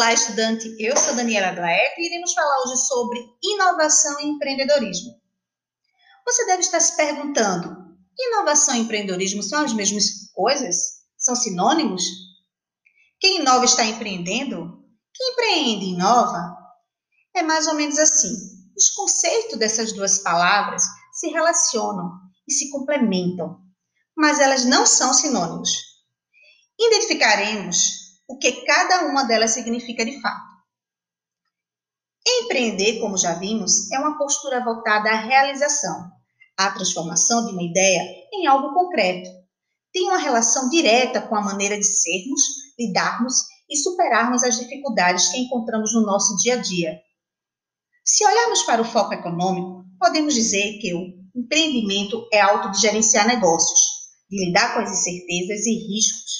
Olá, estudante. Eu sou Daniela Glaep e iremos falar hoje sobre inovação e empreendedorismo. Você deve estar se perguntando: inovação e empreendedorismo são as mesmas coisas? São sinônimos? Quem inova está empreendendo? Quem empreende inova? É mais ou menos assim. Os conceitos dessas duas palavras se relacionam e se complementam, mas elas não são sinônimos. Identificaremos o que cada uma delas significa de fato. Empreender, como já vimos, é uma postura voltada à realização, à transformação de uma ideia em algo concreto. Tem uma relação direta com a maneira de sermos, lidarmos e superarmos as dificuldades que encontramos no nosso dia a dia. Se olharmos para o foco econômico, podemos dizer que o empreendimento é auto de gerenciar negócios, de lidar com as incertezas e riscos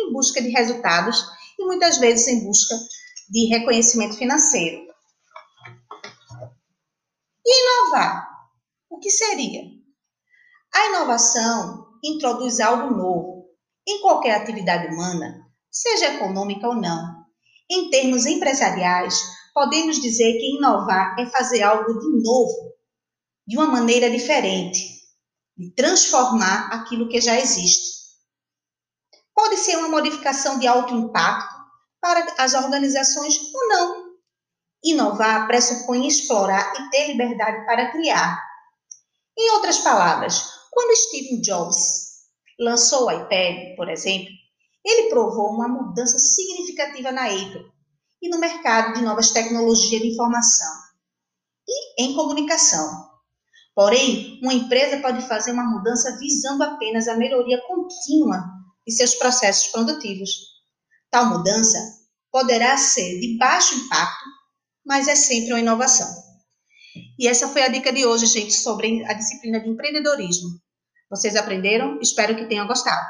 em busca de resultados e muitas vezes em busca de reconhecimento financeiro. Inovar? O que seria? A inovação introduz algo novo em qualquer atividade humana, seja econômica ou não. Em termos empresariais, podemos dizer que inovar é fazer algo de novo, de uma maneira diferente, de transformar aquilo que já existe. Pode ser uma modificação de alto impacto para as organizações ou não. Inovar pressupõe explorar e ter liberdade para criar. Em outras palavras, quando Steve Jobs lançou o iPad, por exemplo, ele provou uma mudança significativa na Apple e no mercado de novas tecnologias de informação e em comunicação. Porém, uma empresa pode fazer uma mudança visando apenas a melhoria contínua e seus processos produtivos. Tal mudança poderá ser de baixo impacto, mas é sempre uma inovação. E essa foi a dica de hoje, gente, sobre a disciplina de empreendedorismo. Vocês aprenderam? Espero que tenham gostado.